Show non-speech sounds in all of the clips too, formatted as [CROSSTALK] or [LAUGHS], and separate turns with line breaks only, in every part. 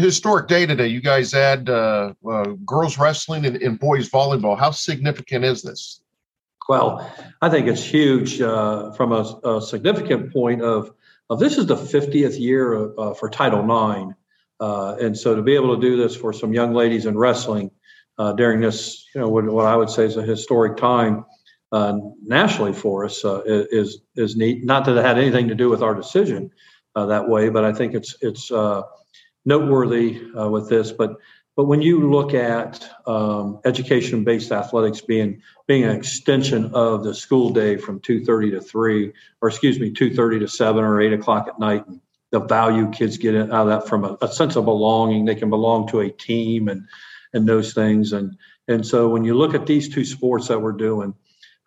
historic day today. You guys add uh, uh, girls wrestling and, and, boys volleyball. How significant is this?
Well, I think it's huge uh, from a, a, significant point of, of this is the 50th year uh, for Title IX. Uh, and so to be able to do this for some young ladies in wrestling uh, during this, you know, what, what, I would say is a historic time nationally for us is, is neat. Not that it had anything to do with our decision that way, but I think it's, it's, noteworthy uh, with this, but but when you look at um, education-based athletics being being an extension of the school day from 2:30 to 3, or excuse me, 2:30 to 7 or 8 o'clock at night, and the value kids get out of that from a, a, sense of belonging, they can belong to a team and and those things, and and so when you look at these two sports that we're doing,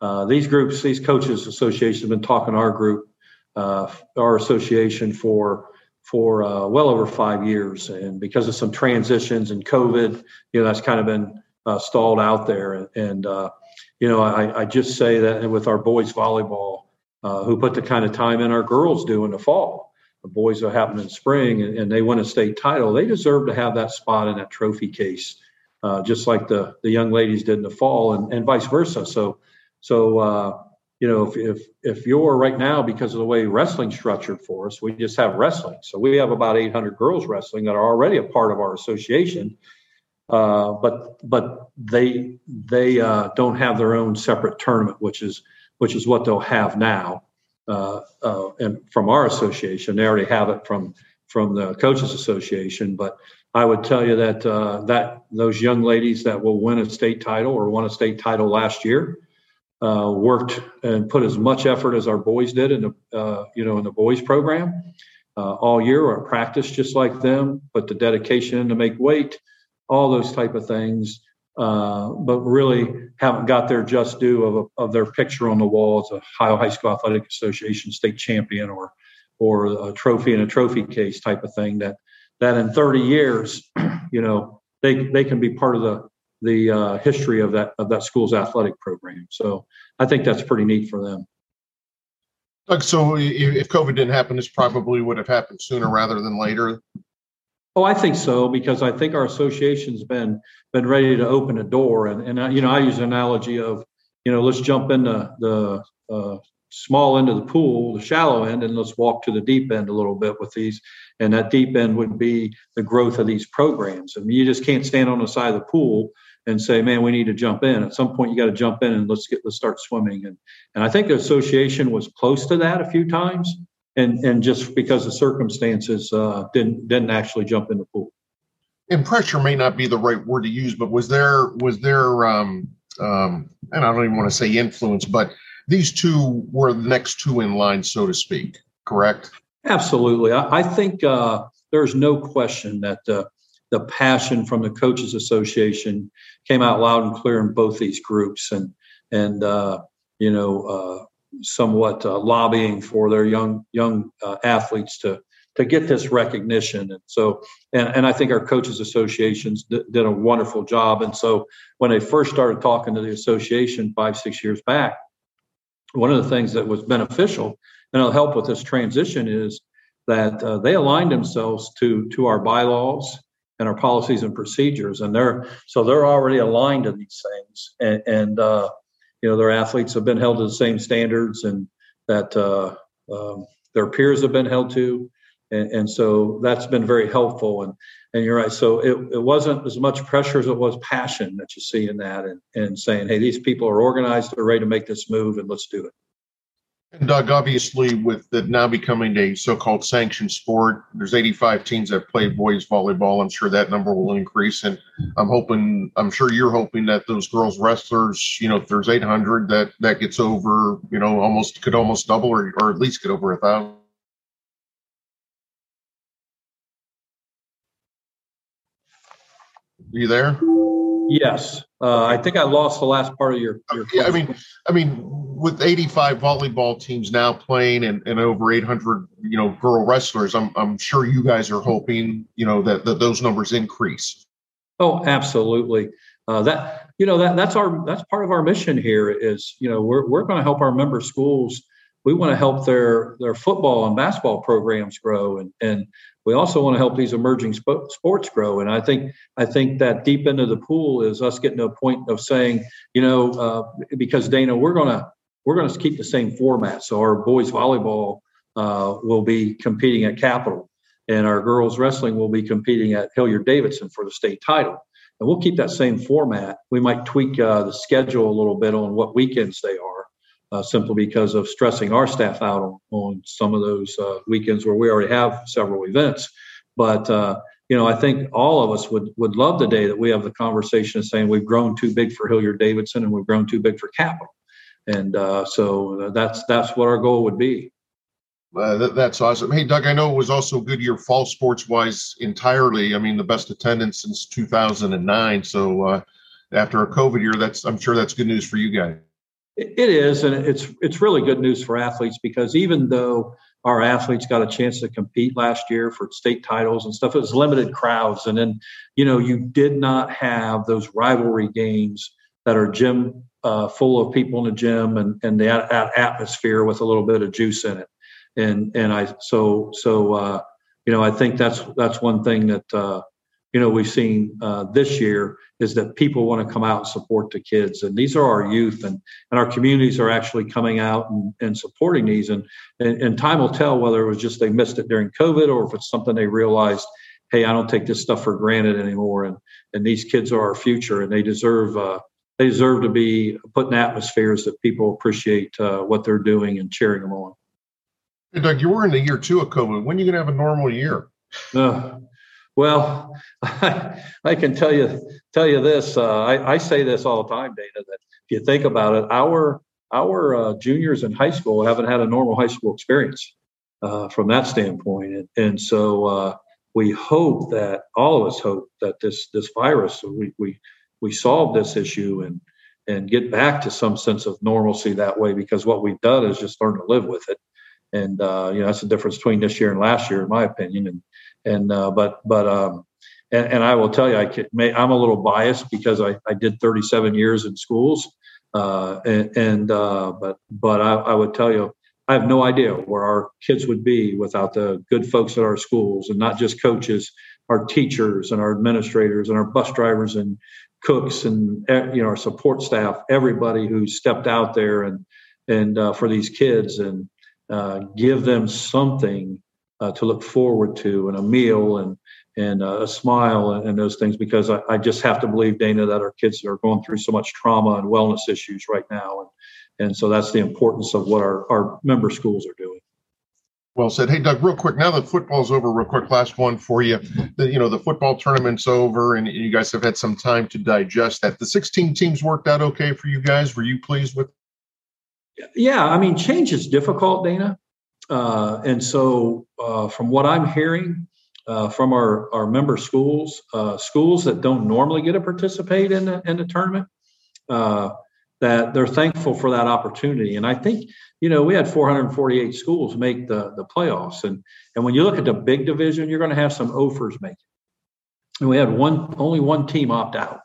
uh, these groups, these coaches associations have been talking to our group, uh, our association for for uh, well over five years. And because of some transitions and COVID, you know, that's kind of been uh, stalled out there. And, uh, you know, I, I, just say that with our boys volleyball, uh, who put the kind of time in our girls do in the fall. The boys are happening in spring and, and, they win a state title. They deserve to have that spot in that trophy case, uh, just like the, the young ladies did in the fall and, and vice versa. So, so, uh, you know, if, if if you're right now because of the way wrestling's structured for us, we just have wrestling. So we have about 800 girls wrestling that are already a part of our association, uh, but but they they uh, don't have their own separate tournament, which is which is what they'll have now. Uh, uh and from our association, they already have it from from the coaches association. But I would tell you that uh, that those young ladies that will win a state title or won a state title last year uh, worked and put as much effort as our boys did in the uh, you know in the boys program uh, all year or practice just like them but the dedication to make weight all those type of things uh, but really haven't got their just due of, a, of their picture on the wall as a Ohio High School Athletic Association state champion or or a trophy in a trophy case type of thing that that in 30 years [CLEARS THROAT] you know they they can be part of the the uh, history of that of that school's athletic program. So I think that's pretty neat for them.
Doug, so if COVID didn't happen, this probably would have happened sooner rather than later.
Oh, I think so because I think our association's been been ready to open a door, and and I, you know I use an analogy of you know let's jump in the the uh, small end of the pool, the shallow end, and let's walk to the deep end a little bit with these. And that deep end would be the growth of these programs. I mean, you just can't stand on the side of the pool and say, man, we need to jump in. At some point, you got to jump in and let's get let's start swimming. And and I think the association was close to that a few times, and and just because of circumstances, uh, didn't didn't actually jump in the pool.
And pressure may not be the right word to use, but was there was there um, um, and I don't even want to say influence, but these two were the next two in line, so to speak. Correct.
Absolutely, I, I think uh, there's no question that. Uh, the passion from the coaches association came out loud and clear in both these groups and and uh, you know uh, somewhat uh, lobbying for their young young uh, athletes to to get this recognition and so and, and i think our coaches associations d- did a wonderful job and so when they first started talking to the association five six years back one of the things that was beneficial and it'll help with this transition is that uh, they aligned themselves to to our bylaws and our policies and procedures. And they're so they're already aligned to these things. And, and uh, you know their athletes have been held to the same standards and that uh, um, their peers have been held to. And, and, so that's been very helpful. And and you're right. So it, it wasn't as much pressure as it was passion that you see in that and, and saying hey these people are organized they're ready to make this move and let's do it
and Doug, obviously, with it now becoming a so-called sanctioned sport, there's 85 teams that play boys volleyball. I'm sure that number will increase, and I'm hoping, I'm sure you're hoping that those girls wrestlers, you know, if there's 800, that that gets over, you know, almost could almost double or, or at least get over a thousand. Are you there?
Yes, uh, I think I lost the last part of your. your
yeah, I mean, I mean, with 85 volleyball teams now playing and, and over 800, you know, girl wrestlers, I'm I'm sure you guys are hoping, you know, that that those numbers increase.
Oh, absolutely. Uh, that you know that that's our that's part of our mission here is you know we're we're going to help our member schools. We want to help their their football and basketball programs grow, and and we also want to help these emerging sp- sports grow. And I think I think that deep into the pool is us getting to a point of saying, you know, uh, because Dana, we're gonna we're gonna keep the same format. So our boys volleyball uh, will be competing at Capital, and our girls wrestling will be competing at Hilliard Davidson for the state title. And we'll keep that same format. We might tweak uh, the schedule a little bit on what weekends they are, uh, simply because of stressing our staff out on, on some of those uh, weekends where we already have several events. But uh, you know, I think all of us would would love the day that we have the conversation of saying we've grown too big for Hilliard Davidson and we've grown too big for Capital, and uh, so that's that's what our goal would be.
Uh, that, that's awesome. Hey, Doug, I know it was also a good year fall sports wise entirely. I mean, the best attendance since 2009. So uh, after a COVID year, that's I'm sure that's good news for you guys.
It is, and it's it's really good news for athletes because even though our athletes got a chance to compete last year for state titles and stuff, it was limited crowds, and then you know you did not have those rivalry games that are gym uh, full of people in the gym and and the atmosphere with a little bit of juice in it. And and I so so uh, you know I think that's that's one thing that uh, you know we've seen uh, this year is that people want to come out and support the kids. And these are our youth and and our communities are actually coming out and, and supporting these. And, and and time will tell whether it was just they missed it during COVID or if it's something they realized hey I don't take this stuff for granted anymore. And and these kids are our future and they deserve uh, they deserve to be put in atmospheres that people appreciate uh, what they're doing and cheering them on.
Hey, Doug, you were in the year two of COVID. When are you going to have a normal year?
Uh, well, I, [LAUGHS] I, can tell you tell you this. Uh, I, I, say this all the time, Dana. That if you think about it, our our uh, juniors in high school haven't had a normal high school experience uh, from that standpoint, and, and so uh, we hope that all of us hope that this this virus we we we solve this issue and and get back to some sense of normalcy that way because what we've done is just learn to live with it and uh, you know that's the difference between this year and last year, in my opinion. And and uh, but but um, and, and I will tell you, I I'm a little biased because I, I did 37 years in schools, uh, and, and uh, but but I, I would tell you, I have no idea where our kids would be without the good folks at our schools, and not just coaches, our teachers and our administrators and our bus drivers and cooks and eh, you know our support staff, everybody who stepped out there and and uh, for these kids and uh, give them something uh, to look forward to and a meal and and uh, a smile and, and, those things because I, I, just have to believe Dana that our kids are going through so much trauma and wellness issues right now and and so that's the importance of what our, our member schools are doing.
Well said. Hey, Doug, real quick. Now that football's over, real quick, last one for you. The, you know, the football tournament's over, and you guys have had some time to digest that. The 16 teams worked out okay for you guys. Were you pleased with
yeah, I mean, change is difficult, Dana. Uh, and so, uh, from what I'm hearing uh, from our, our member schools, uh, schools that don't normally get to participate in the, in the tournament, uh, that they're thankful for that opportunity. And I think, you know, we had 448 schools make the, the playoffs. And, and when you look at the big division, you're going to have some offers make. And we had one, only one team opt out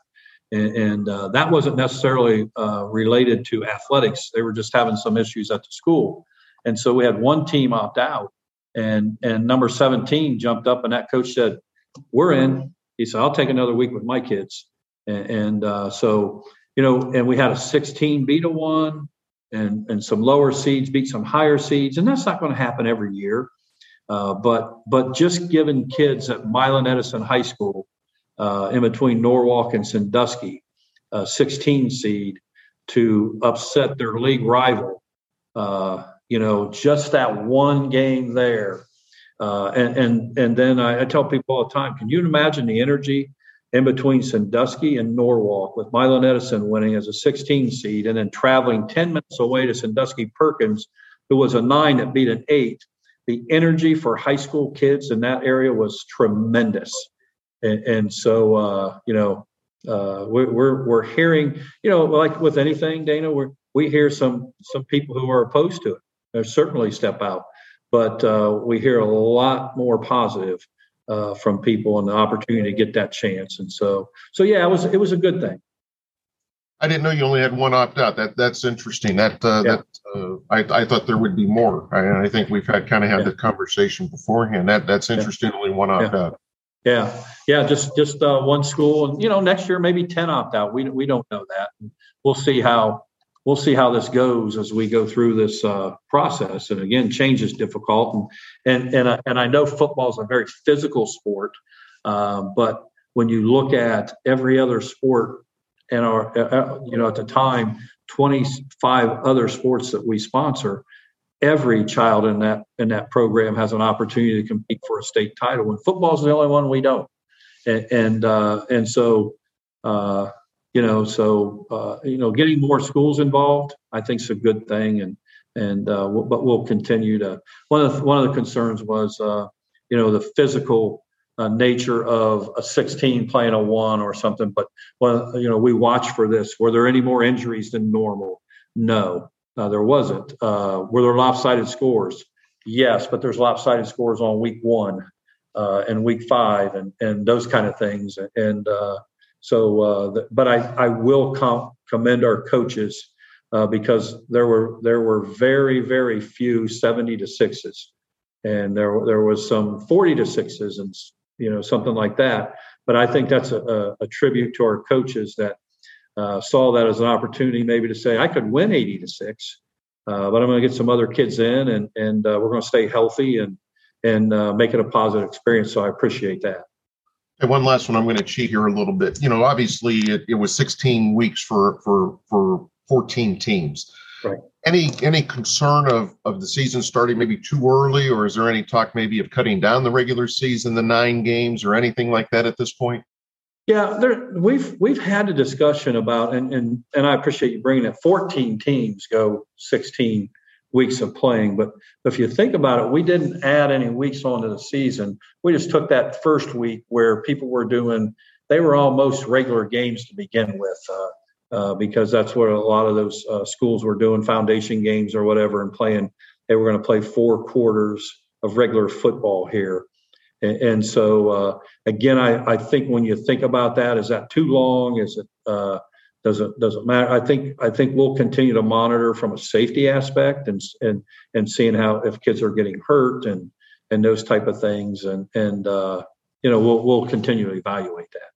and, and uh, that wasn't necessarily uh, related to athletics. They were just having some issues at the school, and so we had one team opt out, and and number seventeen jumped up, and that coach said, "We're in." He said, "I'll take another week with my kids," and, and uh, so you know, and we had a sixteen beat a one, and and some lower seeds beat some higher seeds, and that's not going to happen every year. Uh, but but just giving kids at Milan Edison High School uh, in between Norwalk and Sandusky, a 16 seed, to upset their league rival. Uh, you know, just that one game there. Uh, and and and then I, I, tell people all the time, can you imagine the energy in between Sandusky and Norwalk with Milan Edison winning as a 16 seed and then traveling 10 minutes away to Sandusky Perkins, who was a nine that beat an eight. The energy for high school kids in that area was tremendous and, and so uh, you know uh, we're, we're we're hearing you know like with anything, Dana, we we hear some some people who are opposed to it. They certainly step out, but uh, we hear a lot more positive uh, from people and the opportunity to get that chance. And so so yeah, it was it was a good thing.
I didn't know you only had one opt out. That that's interesting. That uh,
Yeah.
that uh, I I thought there would be more. I, I think we've had kind of had
Yeah.
the conversation beforehand. That that's interesting. Only one opt out.
Yeah, yeah, just just uh, one school, and you know, next year maybe ten opt out. We we don't know that. We'll see how we'll see how this goes as we go through this uh, process. And again, change is difficult, and and and I, and I know football is a very physical sport, um, but when you look at every other sport and our uh, uh, you know at the time, twenty five other sports that we sponsor. Every child in that in that program has an opportunity to compete for a state title, and football is the only one we don't and and, uh, and so uh, you know so uh, you know getting more schools involved I think is a good thing and and uh, but we'll continue to one of the, one of the concerns was uh, you know the physical uh, nature of a 16 playing a one or something but well you know we watch for this. Were there any more injuries than normal? No. Uh, there wasn't. Uh, were there lopsided scores? Yes but there's lopsided scores on week one and week five and and those kind of things and so uh, the, but I I will com- commend our coaches uh, because there were there were very very few 70 to sixes and there there was some 40 to sixes and you know something like that but I think that's a, a, a tribute to our coaches that uh, saw that as an opportunity maybe to say I could win 80 to six uh, but I'm going to get some other kids in and and uh, we're going to stay healthy and and uh, make it a positive experience. So I appreciate that.
And one last one. I'm going to cheat here a little bit. You know, obviously it, it was 16 weeks for for for 14 teams.
Right.
Any any concern of of the season starting maybe too early, or is there any talk maybe of cutting down the regular season, the nine games, or anything like that at this point?
Yeah, there, we've we've had a discussion about, and and and I appreciate you bringing it. 14 teams go 16 weeks of playing, but if you think about it, we didn't add any weeks onto the season. We just took that first week where people were doing, they were almost regular games to begin with, uh, uh, because that's what a lot of those uh, schools were doing, foundation games or whatever, and playing. They were going to play four quarters of regular football here. And, so, uh, again, I, I think when you think about that, is that too long? Is it uh, does it does it matter? I think I think we'll continue to monitor from a safety aspect and and and seeing how if kids are getting hurt and and those type of things and and uh, you know we'll we'll continue to evaluate that.